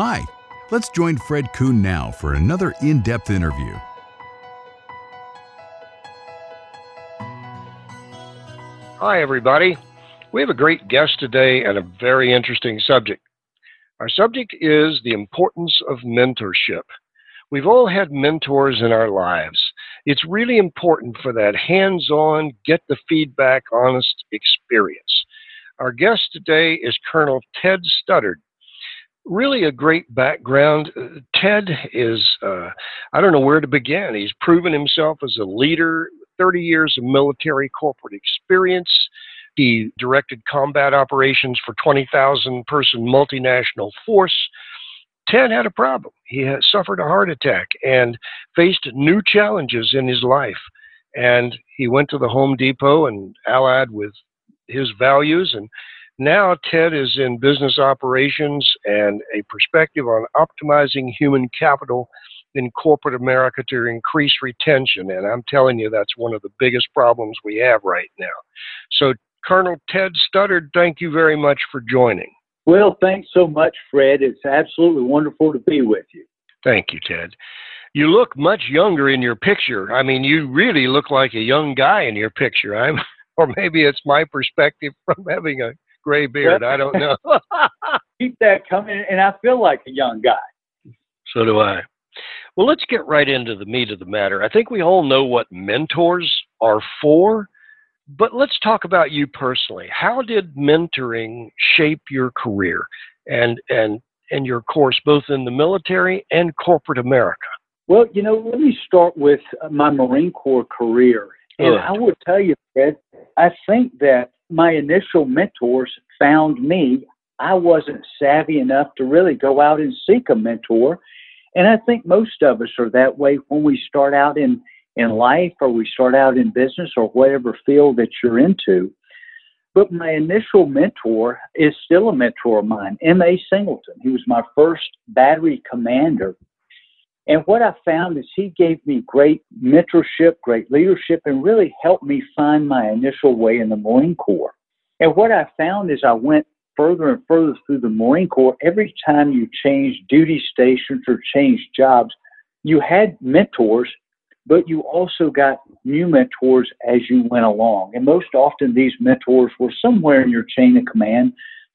Hi, let's join Fred Coon now for another in depth interview. Hi, everybody. We have a great guest today and a very interesting subject. Our subject is the importance of mentorship. We've all had mentors in our lives. It's really important for that hands on, get the feedback, honest experience. Our guest today is Colonel Ted Studdard. Really a great background. Ted is, uh, I don't know where to begin. He's proven himself as a leader, 30 years of military corporate experience. He directed combat operations for 20,000 person multinational force. Ted had a problem. He suffered a heart attack and faced new challenges in his life. And he went to the Home Depot and allied with his values. And now Ted is in business operations and a perspective on optimizing human capital in corporate America to increase retention. And I'm telling you, that's one of the biggest problems we have right now. So, Colonel Ted Studdard, thank you very much for joining. Well, thanks so much, Fred. It's absolutely wonderful to be with you. Thank you, Ted. You look much younger in your picture. I mean, you really look like a young guy in your picture. I'm, or maybe it's my perspective from having a gray beard. I don't know. Keep that coming, and I feel like a young guy. So do I. Well, let's get right into the meat of the matter. I think we all know what mentors are for, but let's talk about you personally. How did mentoring shape your career and and and your course both in the military and corporate America? Well, you know, let me start with my Marine Corps career. And I will tell you, Fred, I think that my initial mentors found me. I wasn't savvy enough to really go out and seek a mentor. And I think most of us are that way when we start out in, in life or we start out in business or whatever field that you're into. But my initial mentor is still a mentor of mine, M.A. Singleton. He was my first battery commander. And what I found is he gave me great mentorship, great leadership, and really helped me find my initial way in the Marine Corps. And what I found is I went further and further through the Marine Corps, every time you changed duty stations or changed jobs, you had mentors, but you also got new mentors as you went along. And most often, these mentors were somewhere in your chain of command,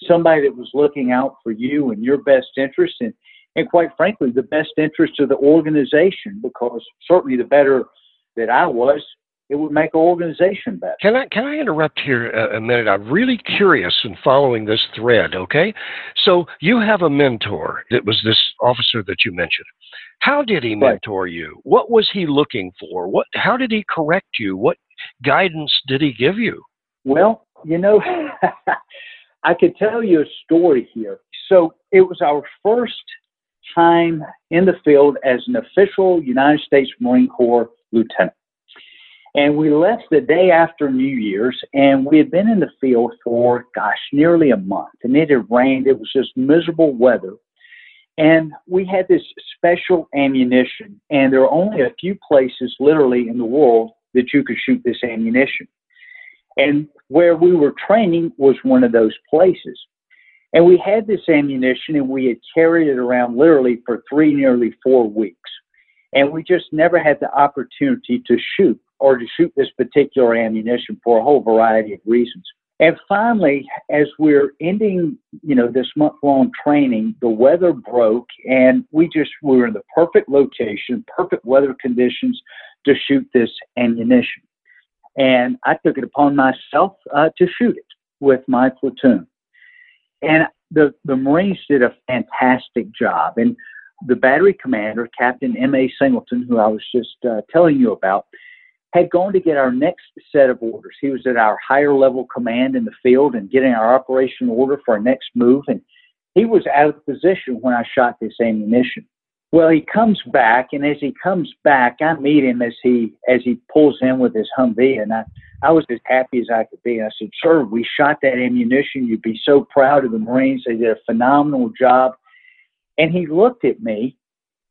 somebody that was looking out for you and your best interest, and, and quite frankly, the best interest of the organization, because certainly the better that I was, it would make our organization better. Can I can I interrupt here a, a minute? I'm really curious in following this thread. Okay, so you have a mentor that was this officer that you mentioned. How did he Right. mentor you? What was he looking for? What how did he correct you? What guidance did he give you? Well, you know, I could tell you a story here. So it was our first time in the field as an official United States Marine Corps lieutenant. And we left the day after New Year's, and we had been in the field for, gosh, nearly a month. And it had rained, it was just miserable weather. And we had this special ammunition, and there are only a few places literally in the world that you could shoot this ammunition. And where we were training was one of those places. And we had this ammunition and we had carried it around literally for three, nearly four weeks. And we just never had the opportunity to shoot or to shoot this particular ammunition for a whole variety of reasons. And finally, as we're ending, you know, this month long training, the weather broke and we just we were in the perfect location, perfect weather conditions to shoot this ammunition. And I took it upon myself uh, to shoot it with my platoon. And the, the Marines did a fantastic job. And the battery commander, Captain M.A. Singleton, who I was just uh, telling you about, had gone to get our next set of orders. He was at our higher level command in the field and getting our operation order for our next move. And he was out of position when I shot this ammunition. Well, he comes back, and as he comes back, I meet him as he as he pulls in with his Humvee, and I I was as happy as I could be. And I said, "Sir, we shot that ammunition. You'd be so proud of the Marines. They did a phenomenal job." And he looked at me,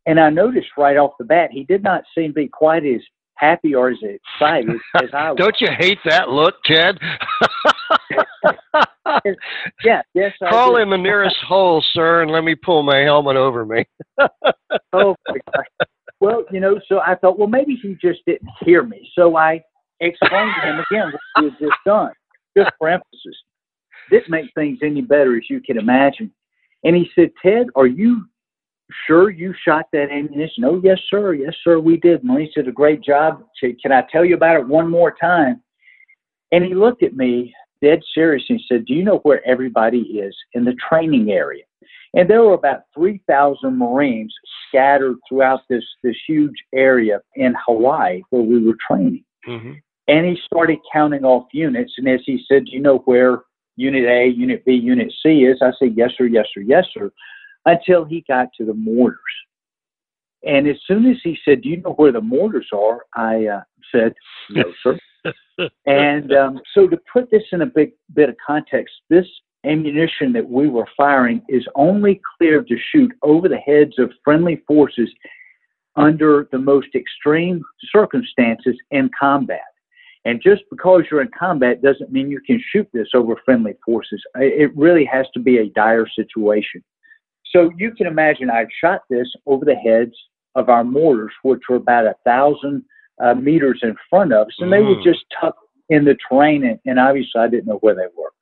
and I noticed right off the bat he did not seem to be quite as happy or as excited as I was. Don't you hate that look, Ted? yeah, yes. I Crawl did. in the nearest hole, sir, and let me pull my helmet over me. Oh. Well, you know, so I thought, well, maybe he just didn't hear me. So I explained to him again what he had just done, just for emphasis. Didn't make things any better, as you can imagine. And he said, Ted, are you sure you shot that ammunition? Oh, yes, sir. Yes, sir, we did. Marines did a great job. Can I tell you about it one more time? And he looked at me dead serious and he said, Do you know where everybody is in the training area? And there were about 3,000 Marines scattered throughout this, this huge area in Hawaii where we were training. hmm And he started counting off units. And as he said, Do you know where Unit A, Unit B, Unit C is? I said, Yes, sir, yes, sir, yes, sir, until he got to the mortars. And as soon as he said, Do you know where the mortars are? I uh, said, No, sir. and um, so, to put this in a big bit of context, this ammunition that we were firing is only cleared to shoot over the heads of friendly forces under the most extreme circumstances in combat. And just because you're in combat doesn't mean you can shoot this over friendly forces. It really has to be a dire situation. So you can imagine I'd shot this over the heads of our mortars, which were about a thousand uh, meters in front of us, and they were Mm. just tucked in the terrain, and, and obviously I didn't know where they were.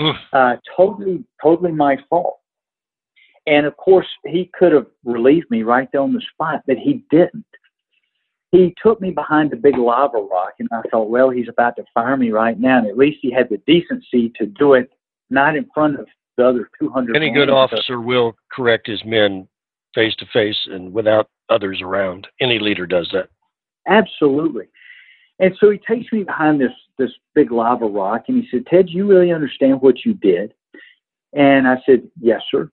Mm. Uh, totally, totally my fault. And of course, he could have relieved me right there on the spot, but he didn't. He took me behind a big lava rock, and I thought, well, he's about to fire me right now. And at least he had the decency to do it not in front of the other 200. Any good officer will correct his men face to face and without others around. Any leader does that. Absolutely. And so he takes me behind this this big lava rock, and he said, "Ted, you really understand what you did?" And I said, "Yes, sir."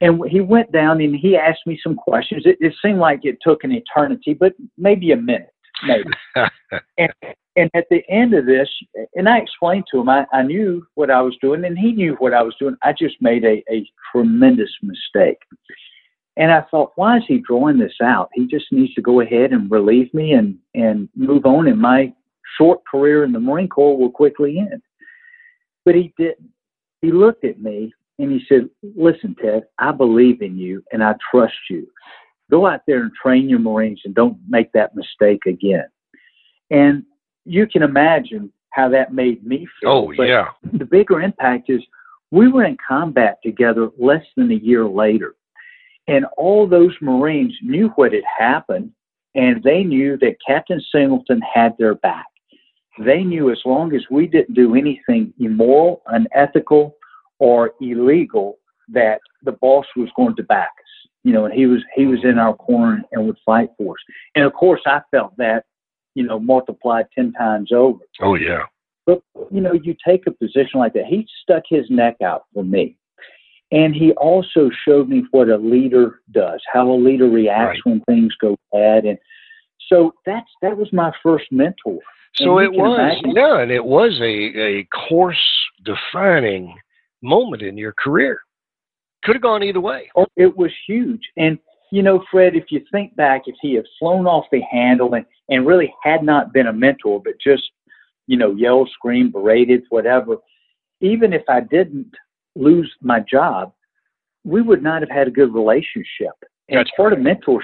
And he went down and he asked me some questions. It, it seemed like it took an eternity, but maybe a minute, maybe. and, and at the end of this, and I explained to him, I, I knew what I was doing, and he knew what I was doing. I just made a, a tremendous mistake. And I thought, why is he drawing this out? He just needs to go ahead and relieve me and, and move on, and my short career in the Marine Corps will quickly end. But he didn't. He looked at me and he said, Listen, Ted, I believe in you and I trust you. Go out there and train your Marines and don't make that mistake again. And you can imagine how that made me feel. Oh, But yeah. the bigger impact is we were in combat together less than a year later. And all those Marines knew what had happened, and they knew that Captain Singleton had their back. They knew as long as we didn't do anything immoral, unethical, or illegal, that the boss was going to back us. You know, and he was he was in our corner and would fight for us. And of course, I felt that, you know, multiplied ten times over. Oh, yeah. But you know, you take a position like that. He stuck his neck out for me, and he also showed me what a leader does, how a leader reacts when things go bad, and so that's that was my first mentor. So it was, imagine- yeah, and it was a, a course defining moment in your career. Could have gone either way. Oh, it was huge. And you know, Fred, if you think back, if he had flown off the handle and, and really had not been a mentor, but just, you know, yelled, screamed, berated, whatever, even if I didn't lose my job, we would not have had a good relationship. And That's part of mentorship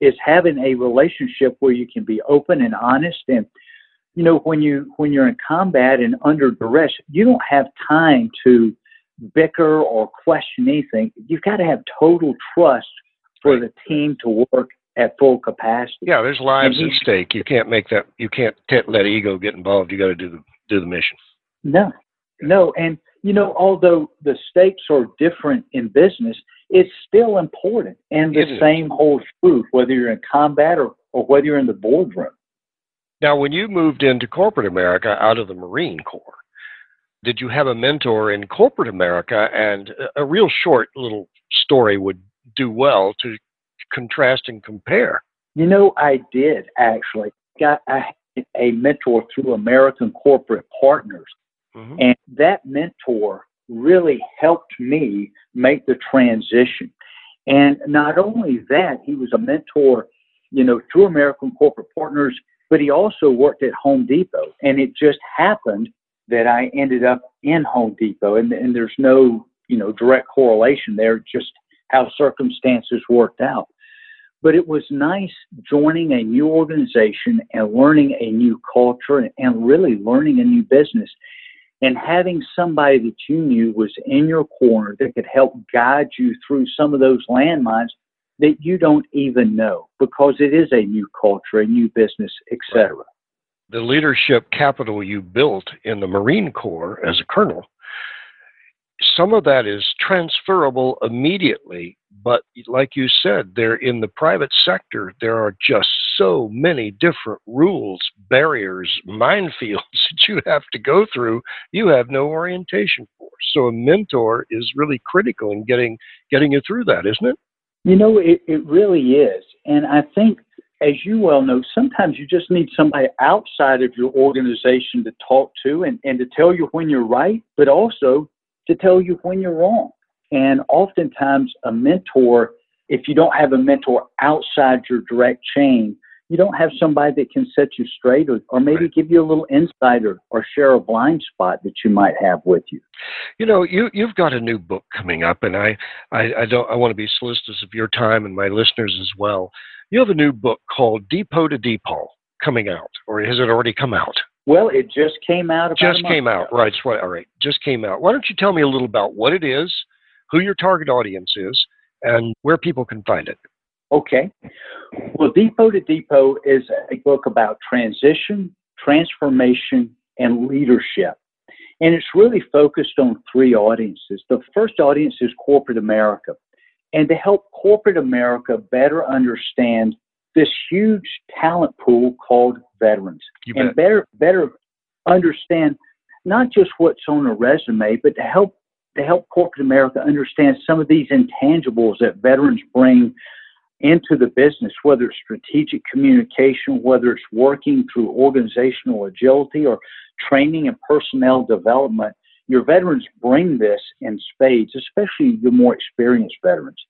is having a relationship where you can be open and honest and you know when you when you're in combat and under duress you don't have time to bicker or question anything you've got to have total trust for the team to work at full capacity Yeah, there's lives at stake. You can't make that. You can't let ego get involved. You got to do the do the mission. No, no. And, you know, although the stakes are different in business, it's still important. And the It is. same holds true whether you're in combat or, or whether you're in the boardroom. Now, when you moved into corporate America out of the Marine Corps, did you have a mentor in corporate America? And a, real short little story would do well to contrast and compare. You know, I did actually. Got I had a mentor through American Corporate Partners. Mhm. And that mentor really helped me make the transition. And not only that, he was a mentor, you know, through American Corporate Partners, but he also worked at Home Depot. And it just happened that I ended up in Home Depot. And, and there's no, you know, direct correlation there, just how circumstances worked out. But it was nice joining a new organization and learning a new culture and really learning a new business and having somebody that you knew was in your corner that could help guide you through some of those landmines that you don't even know because it is a new culture, a new business, etc. Right. The leadership capital you built in the Marine Corps as a colonel, some of that is transferable immediately but like you said, there in the private sector, there are just so many different rules, barriers, minefields that you have to go through. You have no orientation for. So a mentor is really critical in getting getting you through that, isn't it? You know, it, it really is. And I think as you well know, sometimes you just need somebody outside of your organization to talk to and, and to tell you when you're right, but also to tell you when you're wrong. And oftentimes, a mentor, if you don't have a mentor outside your direct chain, you don't have somebody that can set you straight or, or maybe right. give you a little insight or, or share a blind spot that you might have with you. You know, you, you've got a new book coming up, and I, I, I don't I want to be solicitous of your time and my listeners as well. You have a new book called Depot to Depot coming out, or has it already come out? Well, it just came out. just came ago. out, right? All right, just came out. Why don't you tell me a little about what it is, who your target audience is, and where people can find it. Okay. Well, Depot to Depot is a book about transition, transformation, and leadership. And it's really focused on three audiences. The first audience is corporate America. And to help corporate America better understand this huge talent pool called veterans and better better understand not just what's on a resume, but to help to help corporate America understand some of these intangibles that veterans bring into the business, whether it's strategic communication, whether it's working through organizational agility or training and personnel development. Your veterans bring this in spades, especially the more experienced veterans.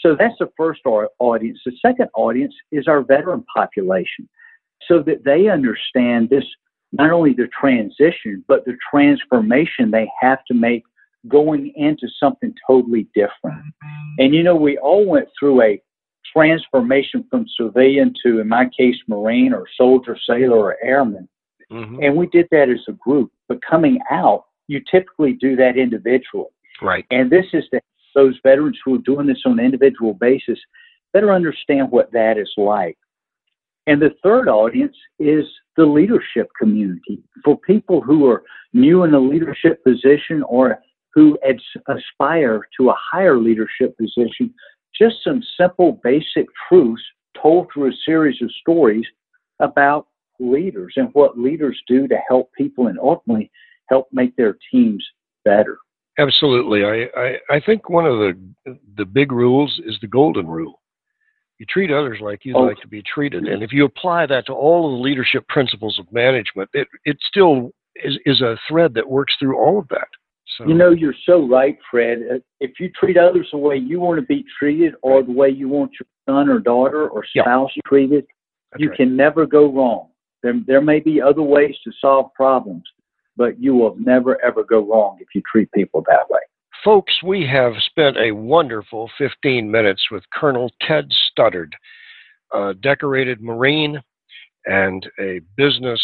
So that's the first audience. The second audience is our veteran population so that they understand this not only the transition, but the transformation they have to make going into something totally different. And you know, we all went through a transformation from civilian to, in my case, Marine or soldier, sailor, or airman. Mm-hmm. And we did that as a group. But coming out, you typically do that individually. Right. And this is to those veterans who are doing this on an individual basis better understand what that is like. And the third audience is the leadership community for people who are new in a leadership position or who aspire to a higher leadership position, just some simple, basic truths told through a series of stories about leaders and what leaders do to help people and ultimately help make their teams better. Absolutely. I, I, I think one of the the big rules is the golden rule. You treat others like you'd oh. like to be treated. And if you apply that to all of the leadership principles of management, it, it still is, is a thread that works through all of that. So. You know, you're so right, Fred. Uh, if you treat others the way you want to be treated or the way you want your son or daughter or spouse yeah. treated, That's you right. can never go wrong. There, there may be other ways to solve problems, but you will never, ever go wrong if you treat people that way. Folks, we have spent a wonderful 15 minutes with Colonel Ted Studdard, a decorated Marine and a business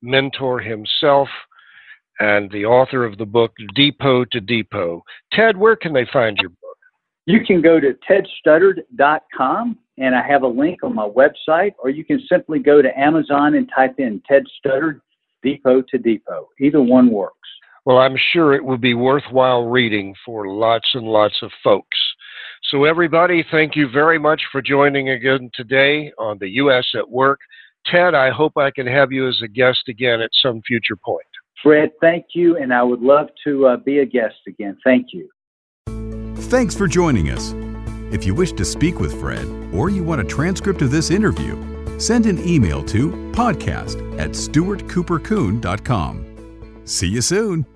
mentor himself and the author of the book Depot to Depot. Ted, where can they find your book? You can go to tedstuddard.com and I have a link on my website, or you can simply go to Amazon and type in Ted Studdard Depot to Depot. Either one works. Well, I'm sure it will be worthwhile reading for lots and lots of folks. So, everybody, thank you very much for joining again today on the U.S. at Work. Ted, I hope I can have you as a guest again at some future point. Fred, thank you, and I would love to uh, be a guest again. Thank you. Thanks for joining us. If you wish to speak with Fred or you want a transcript of this interview, send an email to podcast at stewartcoopercoon.com. See you soon.